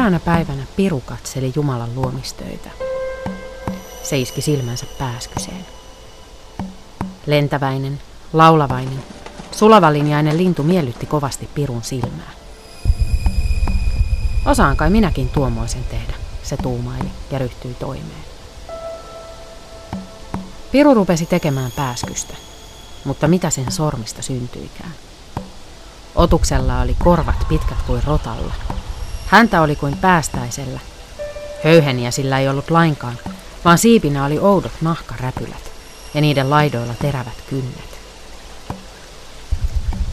Eräänä päivänä Piru katseli Jumalan luomistöitä. Se iski silmänsä pääskyseen. Lentäväinen, laulavainen, sulavalinjainen lintu miellytti kovasti Pirun silmää. Osaan kai minäkin tuommoisen tehdä, se tuumaili ja ryhtyi toimeen. Piru rupesi tekemään pääskystä, mutta mitä sen sormista syntyikään? Otuksella oli korvat pitkät kuin rotalla. Häntä oli kuin päästäisellä. Höyheniä sillä ei ollut lainkaan, vaan siipinä oli oudot nahkaräpylät ja niiden laidoilla terävät kynnet.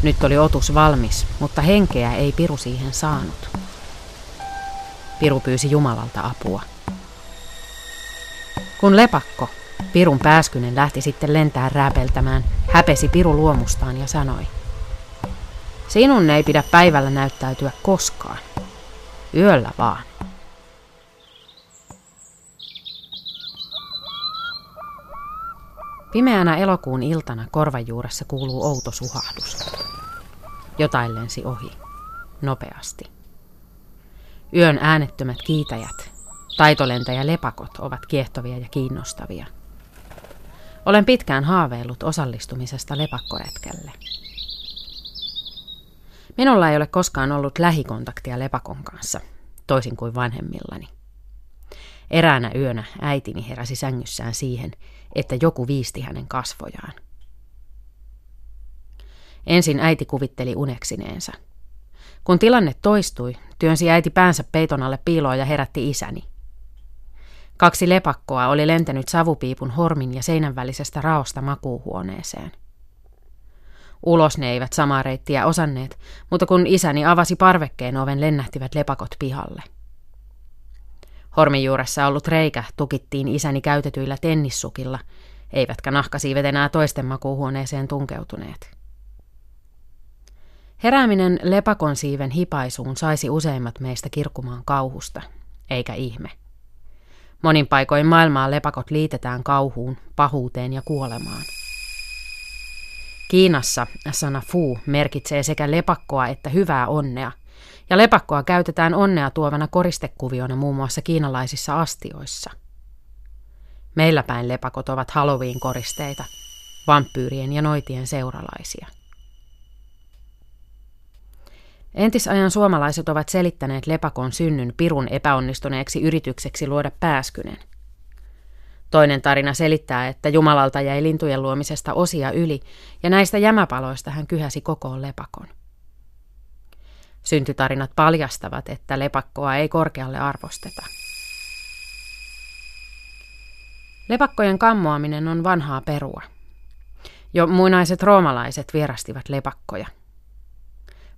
Nyt oli otus valmis, mutta henkeä ei Piru siihen saanut. Piru pyysi Jumalalta apua. Kun lepakko, Pirun pääskynen lähti sitten lentää rääpeltämään, häpesi Piru luomustaan ja sanoi. Sinun ei pidä päivällä näyttäytyä koskaan. Yöllä vaan. Pimeänä elokuun iltana korvajuuressa kuuluu outo suhahdus. Jotain lensi ohi. Nopeasti. Yön äänettömät kiitäjät, taitolentäjä lepakot ovat kiehtovia ja kiinnostavia. Olen pitkään haaveillut osallistumisesta lepakkoretkelle. Minulla ei ole koskaan ollut lähikontaktia lepakon kanssa, toisin kuin vanhemmillani. Eräänä yönä äitini heräsi sängyssään siihen, että joku viisti hänen kasvojaan. Ensin äiti kuvitteli uneksineensa. Kun tilanne toistui, työnsi äiti päänsä peiton alle piiloon ja herätti isäni. Kaksi lepakkoa oli lentänyt savupiipun hormin ja seinän välisestä raosta makuuhuoneeseen. Ulos ne eivät samaa reittiä osanneet, mutta kun isäni avasi parvekkeen oven, lennähtivät lepakot pihalle. Hormin juuressa ollut reikä tukittiin isäni käytetyillä tennissukilla, eivätkä nahkasiivet enää toisten makuuhuoneeseen tunkeutuneet. Herääminen lepakon siiven hipaisuun saisi useimmat meistä kirkumaan kauhusta, eikä ihme. Monin paikoin maailmaa lepakot liitetään kauhuun, pahuuteen ja kuolemaan. Kiinassa sana fu merkitsee sekä lepakkoa että hyvää onnea, ja lepakkoa käytetään onnea tuovana koristekuviona muun muassa kiinalaisissa astioissa. Meillä päin lepakot ovat Halloween-koristeita, vampyyrien ja noitien seuralaisia. Entisajan suomalaiset ovat selittäneet lepakon synnyn pirun epäonnistuneeksi yritykseksi luoda pääskynen. Toinen tarina selittää, että Jumalalta jäi lintujen luomisesta osia yli, ja näistä jämäpaloista hän kyhäsi kokoon lepakon. Syntytarinat paljastavat, että lepakkoa ei korkealle arvosteta. Lepakkojen kammoaminen on vanhaa perua. Jo muinaiset roomalaiset vierastivat lepakkoja.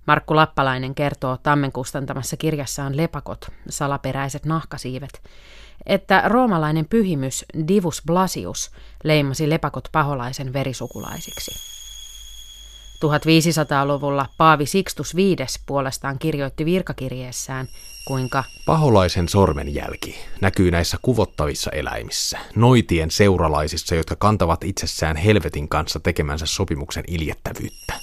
Markku Lappalainen kertoo Tammen kustantamassa kirjassaan Lepakot, salaperäiset nahkasiivet, että roomalainen pyhimys Divus Blasius leimasi lepakot paholaisen verisukulaisiksi. 1500-luvulla Paavi Sixtus V puolestaan kirjoitti virkakirjeessään, kuinka Paholaisen sormenjälki näkyy näissä kuvottavissa eläimissä, noitien seuralaisissa, jotka kantavat itsessään helvetin kanssa tekemänsä sopimuksen iljettävyyttä.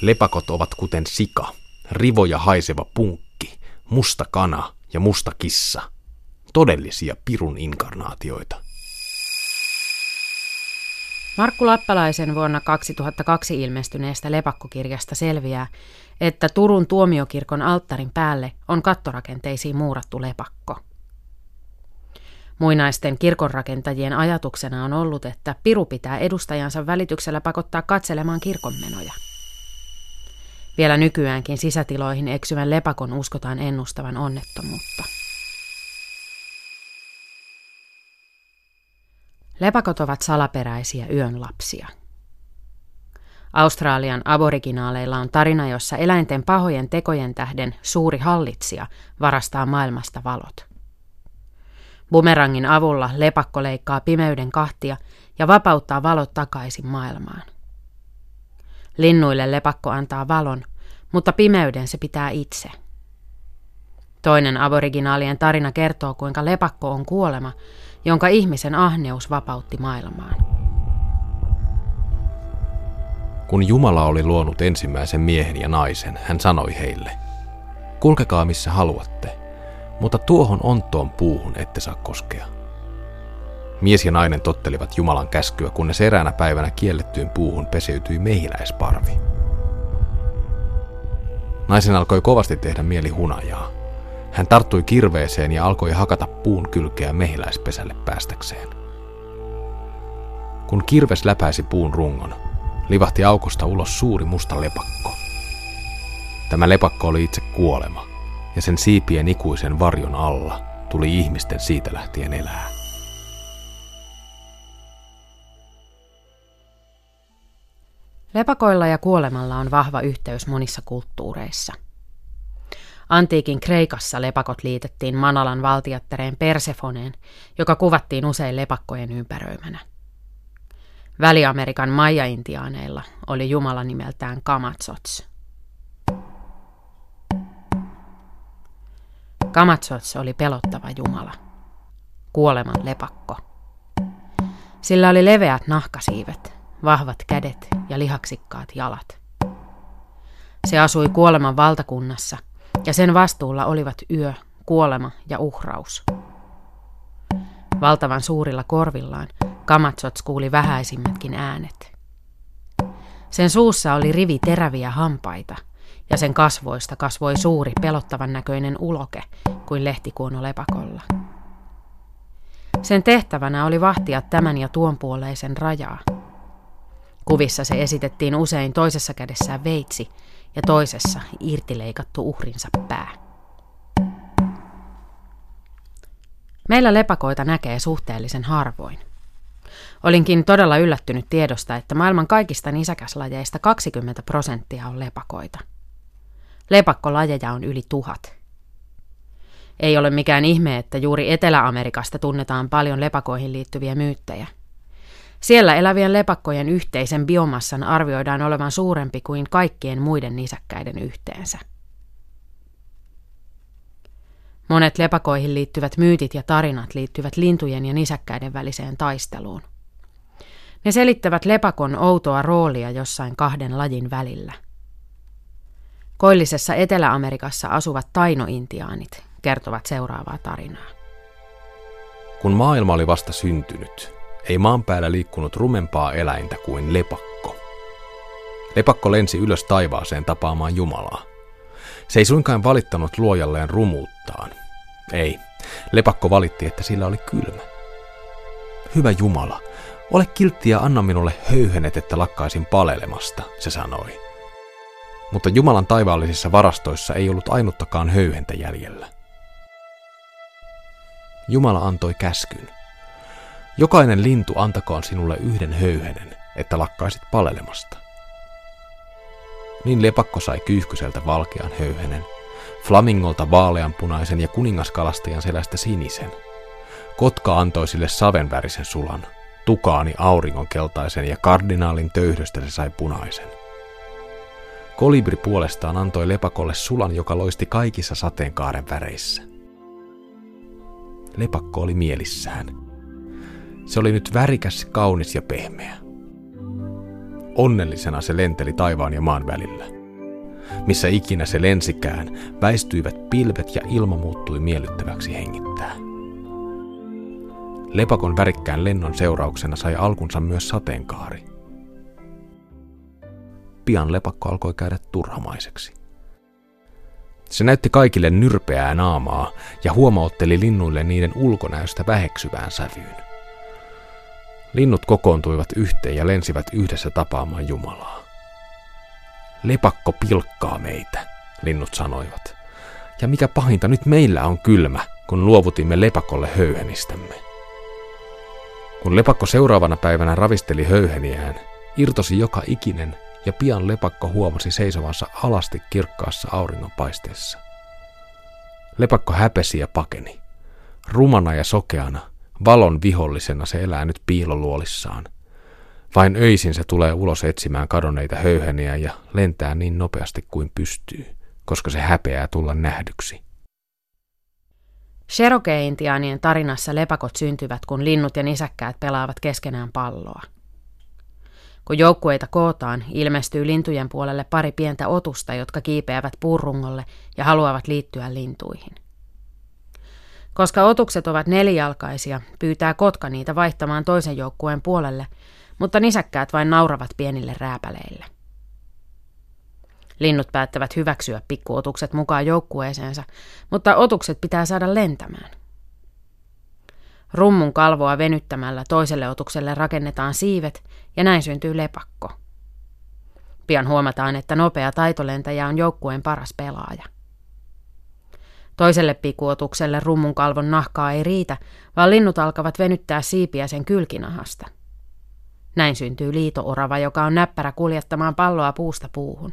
Lepakot ovat kuten sika, rivoja haiseva punkki, musta kana ja musta kissa. Todellisia pirun inkarnaatioita. Markku Lappalaisen vuonna 2002 ilmestyneestä lepakkokirjasta selviää, että Turun tuomiokirkon alttarin päälle on kattorakenteisiin muurattu lepakko. Muinaisten kirkonrakentajien ajatuksena on ollut, että piru pitää edustajansa välityksellä pakottaa katselemaan kirkonmenoja. Vielä nykyäänkin sisätiloihin eksyvän lepakon uskotaan ennustavan onnettomuutta. Lepakot ovat salaperäisiä yön lapsia. Australian aboriginaaleilla on tarina, jossa eläinten pahojen tekojen tähden suuri hallitsija varastaa maailmasta valot. Bumerangin avulla lepakko leikkaa pimeyden kahtia ja vapauttaa valot takaisin maailmaan. Linnuille lepakko antaa valon, mutta pimeyden se pitää itse. Toinen aboriginaalien tarina kertoo, kuinka lepakko on kuolema, jonka ihmisen ahneus vapautti maailmaan. Kun Jumala oli luonut ensimmäisen miehen ja naisen, hän sanoi heille, kulkekaa missä haluatte, mutta tuohon onttoon puuhun ette saa koskea. Mies ja nainen tottelivat Jumalan käskyä, kunnes eräänä päivänä kiellettyyn puuhun peseytyi mehiläisparvi. Naisen alkoi kovasti tehdä mieli hunajaa. Hän tarttui kirveeseen ja alkoi hakata puun kylkeä mehiläispesälle päästäkseen. Kun kirves läpäisi puun rungon, livahti aukosta ulos suuri musta lepakko. Tämä lepakko oli itse kuolema, ja sen siipien ikuisen varjon alla tuli ihmisten siitä lähtien elää. Lepakoilla ja kuolemalla on vahva yhteys monissa kulttuureissa. Antiikin Kreikassa lepakot liitettiin Manalan valtiattereen Persefoneen, joka kuvattiin usein lepakkojen ympäröimänä. Väli-Amerikan maija-intiaaneilla oli jumala nimeltään Kamatsots. Kamatsots oli pelottava jumala, kuoleman lepakko. Sillä oli leveät nahkasiivet, vahvat kädet ja lihaksikkaat jalat. Se asui kuoleman valtakunnassa, ja sen vastuulla olivat yö, kuolema ja uhraus. Valtavan suurilla korvillaan Kamatsots kuuli vähäisimmätkin äänet. Sen suussa oli rivi teräviä hampaita, ja sen kasvoista kasvoi suuri pelottavan näköinen uloke kuin lehtikuono lepakolla. Sen tehtävänä oli vahtia tämän ja tuon puoleisen rajaa. Kuvissa se esitettiin usein toisessa kädessään veitsi ja toisessa irtileikattu uhrinsa pää. Meillä lepakoita näkee suhteellisen harvoin. Olinkin todella yllättynyt tiedosta, että maailman kaikista nisäkäslajeista 20 prosenttia on lepakoita. Lepakkolajeja on yli tuhat. Ei ole mikään ihme, että juuri Etelä-Amerikasta tunnetaan paljon lepakoihin liittyviä myyttejä. Siellä elävien lepakkojen yhteisen biomassan arvioidaan olevan suurempi kuin kaikkien muiden nisäkkäiden yhteensä. Monet lepakoihin liittyvät myytit ja tarinat liittyvät lintujen ja nisäkkäiden väliseen taisteluun. Ne selittävät lepakon outoa roolia jossain kahden lajin välillä. Koillisessa Etelä-Amerikassa asuvat tainointiaanit kertovat seuraavaa tarinaa. Kun maailma oli vasta syntynyt, ei maan päällä liikkunut rumempaa eläintä kuin lepakko. Lepakko lensi ylös taivaaseen tapaamaan Jumalaa. Se ei suinkaan valittanut luojalleen rumuuttaan. Ei, lepakko valitti, että sillä oli kylmä. Hyvä Jumala, ole kiltti ja anna minulle höyhenet, että lakkaisin palelemasta, se sanoi. Mutta Jumalan taivaallisissa varastoissa ei ollut ainuttakaan höyhentä jäljellä. Jumala antoi käskyn. Jokainen lintu antakoon sinulle yhden höyhenen, että lakkaisit palelemasta. Niin lepakko sai kyyhkyseltä valkean höyhenen, flamingolta vaaleanpunaisen ja kuningaskalastajan selästä sinisen. Kotka antoi sille savenvärisen sulan, tukaani auringonkeltaisen ja kardinaalin töyhdöstä se sai punaisen. Kolibri puolestaan antoi lepakolle sulan, joka loisti kaikissa sateenkaaren väreissä. Lepakko oli mielissään. Se oli nyt värikäs, kaunis ja pehmeä. Onnellisena se lenteli taivaan ja maan välillä. Missä ikinä se lensikään, väistyivät pilvet ja ilma muuttui miellyttäväksi hengittää. Lepakon värikkään lennon seurauksena sai alkunsa myös sateenkaari. Pian lepakko alkoi käydä turhamaiseksi. Se näytti kaikille nyrpeää naamaa ja huomautteli linnuille niiden ulkonäöstä väheksyvään sävyyn. Linnut kokoontuivat yhteen ja lensivät yhdessä tapaamaan Jumalaa. Lepakko pilkkaa meitä, linnut sanoivat. Ja mikä pahinta, nyt meillä on kylmä, kun luovutimme lepakolle höyhenistämme. Kun lepakko seuraavana päivänä ravisteli höyheniään, irtosi joka ikinen ja pian lepakko huomasi seisovansa alasti kirkkaassa auringonpaisteessa. Lepakko häpesi ja pakeni. Rumana ja sokeana, valon vihollisena se elää nyt piiloluolissaan. Vain öisin se tulee ulos etsimään kadonneita höyheniä ja lentää niin nopeasti kuin pystyy, koska se häpeää tulla nähdyksi. Cherokee-intiaanien tarinassa lepakot syntyvät, kun linnut ja nisäkkäät pelaavat keskenään palloa. Kun joukkueita kootaan, ilmestyy lintujen puolelle pari pientä otusta, jotka kiipeävät puurungolle ja haluavat liittyä lintuihin. Koska otukset ovat nelijalkaisia, pyytää kotka niitä vaihtamaan toisen joukkueen puolelle, mutta nisäkkäät vain nauravat pienille rääpäleille. Linnut päättävät hyväksyä pikkuotukset mukaan joukkueeseensa, mutta otukset pitää saada lentämään. Rummun kalvoa venyttämällä toiselle otukselle rakennetaan siivet ja näin syntyy lepakko. Pian huomataan, että nopea taitolentäjä on joukkueen paras pelaaja. Toiselle pikuotukselle rummun kalvon nahkaa ei riitä, vaan linnut alkavat venyttää siipiä sen kylkinahasta. Näin syntyy liitoorava, joka on näppärä kuljettamaan palloa puusta puuhun.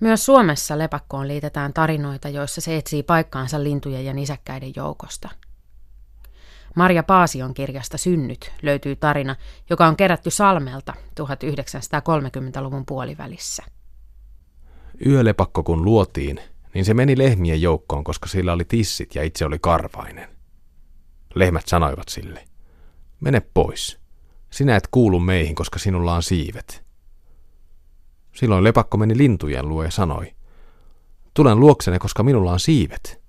Myös Suomessa lepakkoon liitetään tarinoita, joissa se etsii paikkaansa lintujen ja nisäkkäiden joukosta. Marja Paasion kirjasta Synnyt löytyy tarina, joka on kerätty Salmelta 1930-luvun puolivälissä. Yölepakko kun luotiin, niin se meni lehmien joukkoon, koska sillä oli tissit ja itse oli karvainen. Lehmät sanoivat sille, mene pois. Sinä et kuulu meihin, koska sinulla on siivet. Silloin lepakko meni lintujen luo ja sanoi, tulen luoksenne, koska minulla on siivet.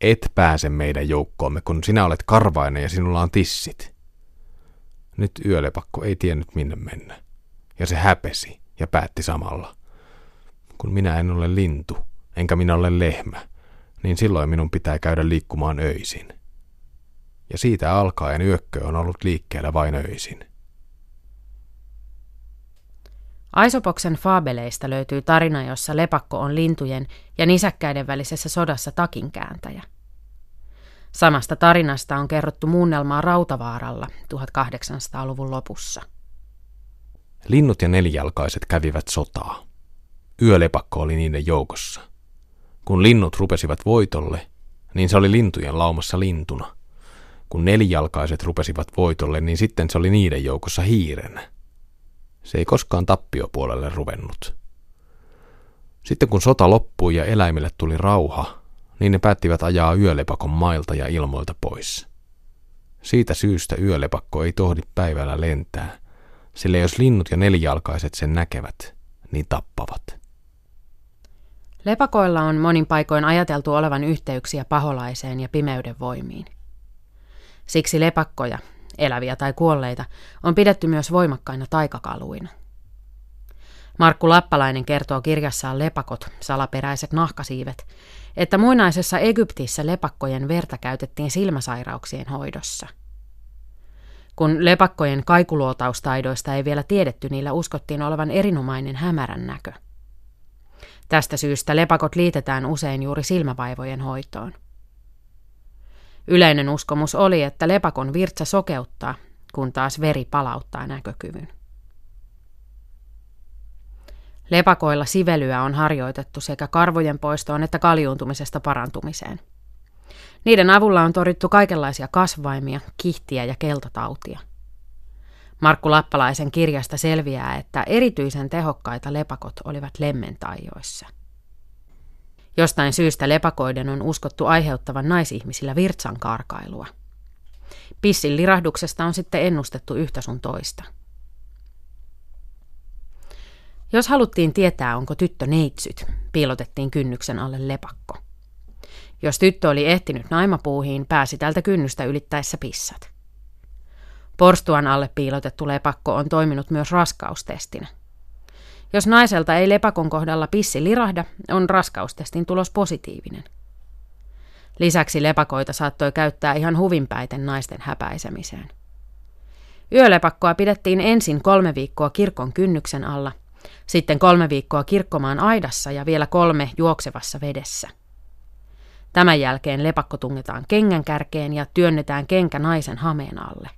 Et pääse meidän joukkoomme, kun sinä olet karvainen ja sinulla on tissit. Nyt yölepakko ei tiennyt minne mennä, ja se häpesi ja päätti samalla. Kun minä en ole lintu, enkä minä ole lehmä, niin silloin minun pitää käydä liikkumaan öisin. Ja siitä alkaen yökkö on ollut liikkeellä vain öisin. Aisopoksen faabeleista löytyy tarina, jossa lepakko on lintujen ja nisäkkäiden välisessä sodassa takinkääntäjä. Samasta tarinasta on kerrottu muunnelmaa Rautavaaralla 1800-luvun lopussa. Linnut ja nelijalkaiset kävivät sotaa. Yölepakko oli niiden joukossa. Kun linnut rupesivat voitolle, niin se oli lintujen laumassa lintuna. Kun nelijalkaiset rupesivat voitolle, niin sitten se oli niiden joukossa hiirenä. Se ei koskaan tappiopuolelle ruvennut. Sitten kun sota loppui ja eläimille tuli rauha, niin ne päättivät ajaa yölepakon mailta ja ilmoilta pois. Siitä syystä yölepakko ei tohdi päivällä lentää, sillä jos linnut ja nelijalkaiset sen näkevät, niin tappavat. Lepakoilla on monin paikoin ajateltu olevan yhteyksiä paholaiseen ja pimeyden voimiin. Siksi lepakkoja, eläviä tai kuolleita, on pidetty myös voimakkaina taikakaluina. Markku Lappalainen kertoo kirjassaan Lepakot, salaperäiset nahkasiivet, että muinaisessa Egyptissä lepakkojen verta käytettiin silmäsairauksien hoidossa. Kun lepakkojen kaikuluotaustaidoista ei vielä tiedetty, niillä uskottiin olevan erinomainen hämärän näkö. Tästä syystä lepakot liitetään usein juuri silmävaivojen hoitoon. Yleinen uskomus oli, että lepakon virtsa sokeuttaa, kun taas veri palauttaa näkökyvyn. Lepakoilla sivelyä on harjoitettu sekä karvojen poistoon että kaljuuntumisesta parantumiseen. Niiden avulla on torjuttu kaikenlaisia kasvaimia, kihtiä ja keltatautia. Markku Lappalaisen kirjasta selviää, että erityisen tehokkaita lepakot olivat lemmentaijoissa. Jostain syystä lepakoiden on uskottu aiheuttavan naisihmisillä virtsan karkailua. Pissin lirahduksesta on sitten ennustettu yhtä sun toista. Jos haluttiin tietää, onko tyttö neitsyt, piilotettiin kynnyksen alle lepakko. Jos tyttö oli ehtinyt naimapuuhiin, pääsi tältä kynnystä ylittäessä pissat. Porstuan alle piilotettu lepakko on toiminut myös raskaustestinä – jos naiselta ei lepakon kohdalla pissi lirahda, on raskaustestin tulos positiivinen. Lisäksi lepakoita saattoi käyttää ihan huvinpäiten naisten häpäisemiseen. Yölepakkoa pidettiin ensin kolme viikkoa kirkon kynnyksen alla, sitten kolme viikkoa kirkkomaan aidassa ja vielä kolme juoksevassa vedessä. Tämän jälkeen lepakko tungetaan kengän kärkeen ja työnnetään kenkä naisen hameen alle.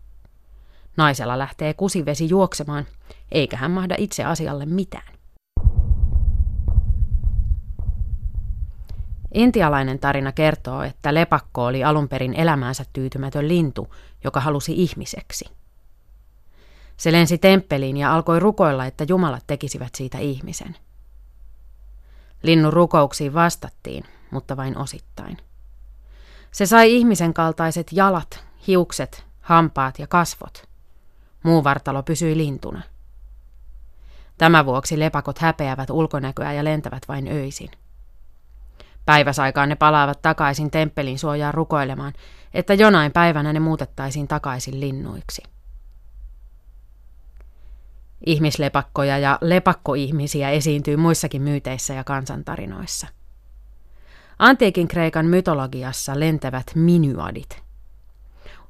Naisella lähtee kusivesi juoksemaan, eikä hän mahda itse asialle mitään. Intialainen tarina kertoo, että lepakko oli alun perin elämäänsä tyytymätön lintu, joka halusi ihmiseksi. Se lensi temppeliin ja alkoi rukoilla, että jumalat tekisivät siitä ihmisen. Linnun rukouksiin vastattiin, mutta vain osittain. Se sai ihmisen kaltaiset jalat, hiukset, hampaat ja kasvot – Muu vartalo pysyi lintuna. Tämän vuoksi lepakot häpeävät ulkonäköä ja lentävät vain öisin. Päiväsaikaan ne palaavat takaisin temppelin suojaan rukoilemaan, että jonain päivänä ne muutettaisiin takaisin linnuiksi. Ihmislepakkoja ja lepakkoihmisiä esiintyy muissakin myyteissä ja kansantarinoissa. Antiikin Kreikan mytologiassa lentävät minuadit.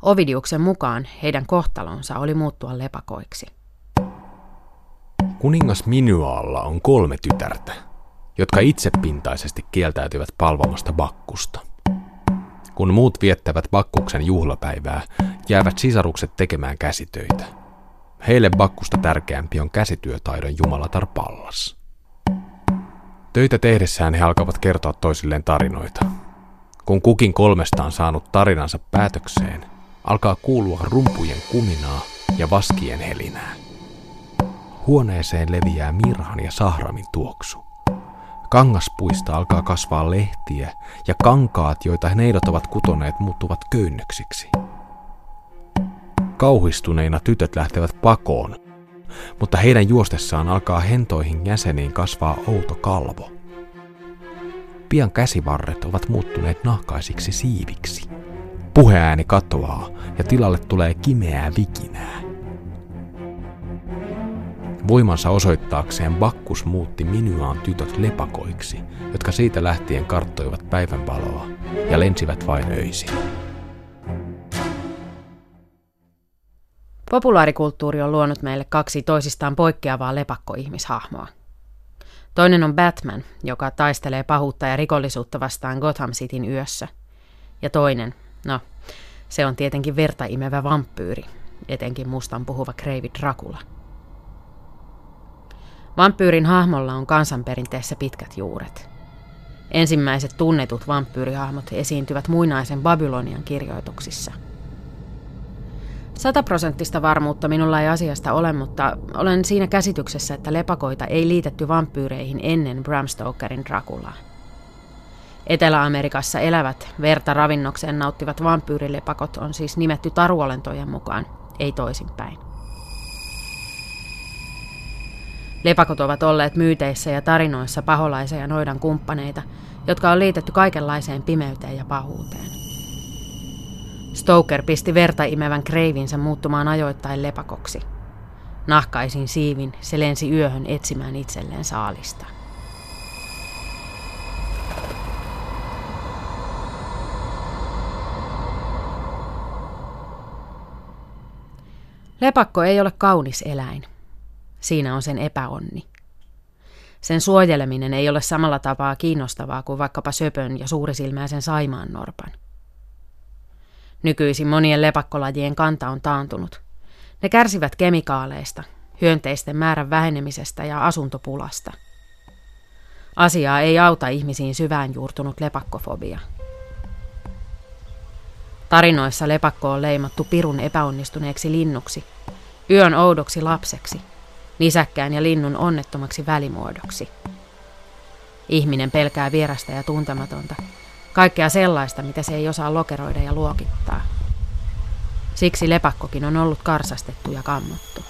Ovidiuksen mukaan heidän kohtalonsa oli muuttua lepakoiksi. Kuningas Minualla on kolme tytärtä, jotka itsepintaisesti kieltäytyvät palvomasta bakkusta. Kun muut viettävät bakkuksen juhlapäivää, jäävät sisarukset tekemään käsitöitä. Heille bakkusta tärkeämpi on käsityötaidon jumalatar Pallas. Töitä tehdessään he alkavat kertoa toisilleen tarinoita. Kun kukin kolmesta on saanut tarinansa päätökseen, alkaa kuulua rumpujen kuminaa ja vaskien helinää. Huoneeseen leviää mirhan ja sahramin tuoksu. Kangaspuista alkaa kasvaa lehtiä ja kankaat, joita neidot ovat kutoneet, muuttuvat köynnöksiksi. Kauhistuneina tytöt lähtevät pakoon, mutta heidän juostessaan alkaa hentoihin jäseniin kasvaa outo kalvo. Pian käsivarret ovat muuttuneet nahkaisiksi siiviksi. Puheääni katoaa ja tilalle tulee kimeää vikinää. Voimansa osoittaakseen Bakkus muutti Minuaan tytöt lepakoiksi, jotka siitä lähtien karttoivat päivänvaloa ja lensivät vain öisin. Populaarikulttuuri on luonut meille kaksi toisistaan poikkeavaa lepakkoihmishahmoa. Toinen on Batman, joka taistelee pahuutta ja rikollisuutta vastaan Gotham Cityn yössä. Ja toinen, no, se on tietenkin verta imevä vampyyri, etenkin mustan puhuva kreivi Dracula. Vampyyrin hahmolla on kansanperinteessä pitkät juuret. Ensimmäiset tunnetut vampyyrihahmot esiintyvät muinaisen Babylonian kirjoituksissa – Sataprosenttista varmuutta minulla ei asiasta ole, mutta olen siinä käsityksessä, että lepakoita ei liitetty vampyyreihin ennen Bram Stokerin Draculaa. Etelä-Amerikassa elävät verta ravinnokseen nauttivat vampyyrilepakot on siis nimetty taruolentojen mukaan, ei toisinpäin. Lepakot ovat olleet myyteissä ja tarinoissa paholaisia ja noidan kumppaneita, jotka on liitetty kaikenlaiseen pimeyteen ja pahuuteen. Stoker pisti verta imevän kreivinsä muuttumaan ajoittain lepakoksi. Nahkaisin siivin se lensi yöhön etsimään itselleen saalista. Lepakko ei ole kaunis eläin. Siinä on sen epäonni. Sen suojeleminen ei ole samalla tapaa kiinnostavaa kuin vaikkapa söpön ja suurisilmäisen saimaan norpan. Nykyisin monien lepakkolajien kanta on taantunut. Ne kärsivät kemikaaleista, hyönteisten määrän vähenemisestä ja asuntopulasta. Asiaa ei auta ihmisiin syvään juurtunut lepakkofobia. Tarinoissa lepakko on leimattu pirun epäonnistuneeksi linnuksi, yön oudoksi lapseksi, nisäkkään ja linnun onnettomaksi välimuodoksi. Ihminen pelkää vierasta ja tuntematonta, Kaikkea sellaista, mitä se ei osaa lokeroida ja luokittaa. Siksi lepakkokin on ollut karsastettu ja kammottu.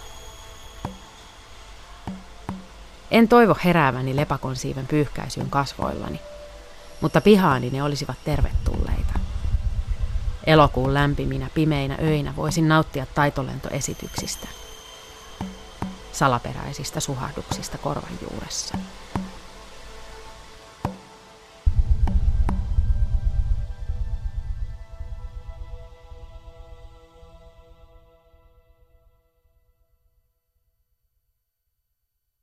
En toivo herääväni lepakon siiven pyyhkäisyyn kasvoillani, mutta pihaani ne olisivat tervetulleita. Elokuun lämpiminä pimeinä öinä voisin nauttia taitolentoesityksistä, salaperäisistä suhahduksista korvan juuressa.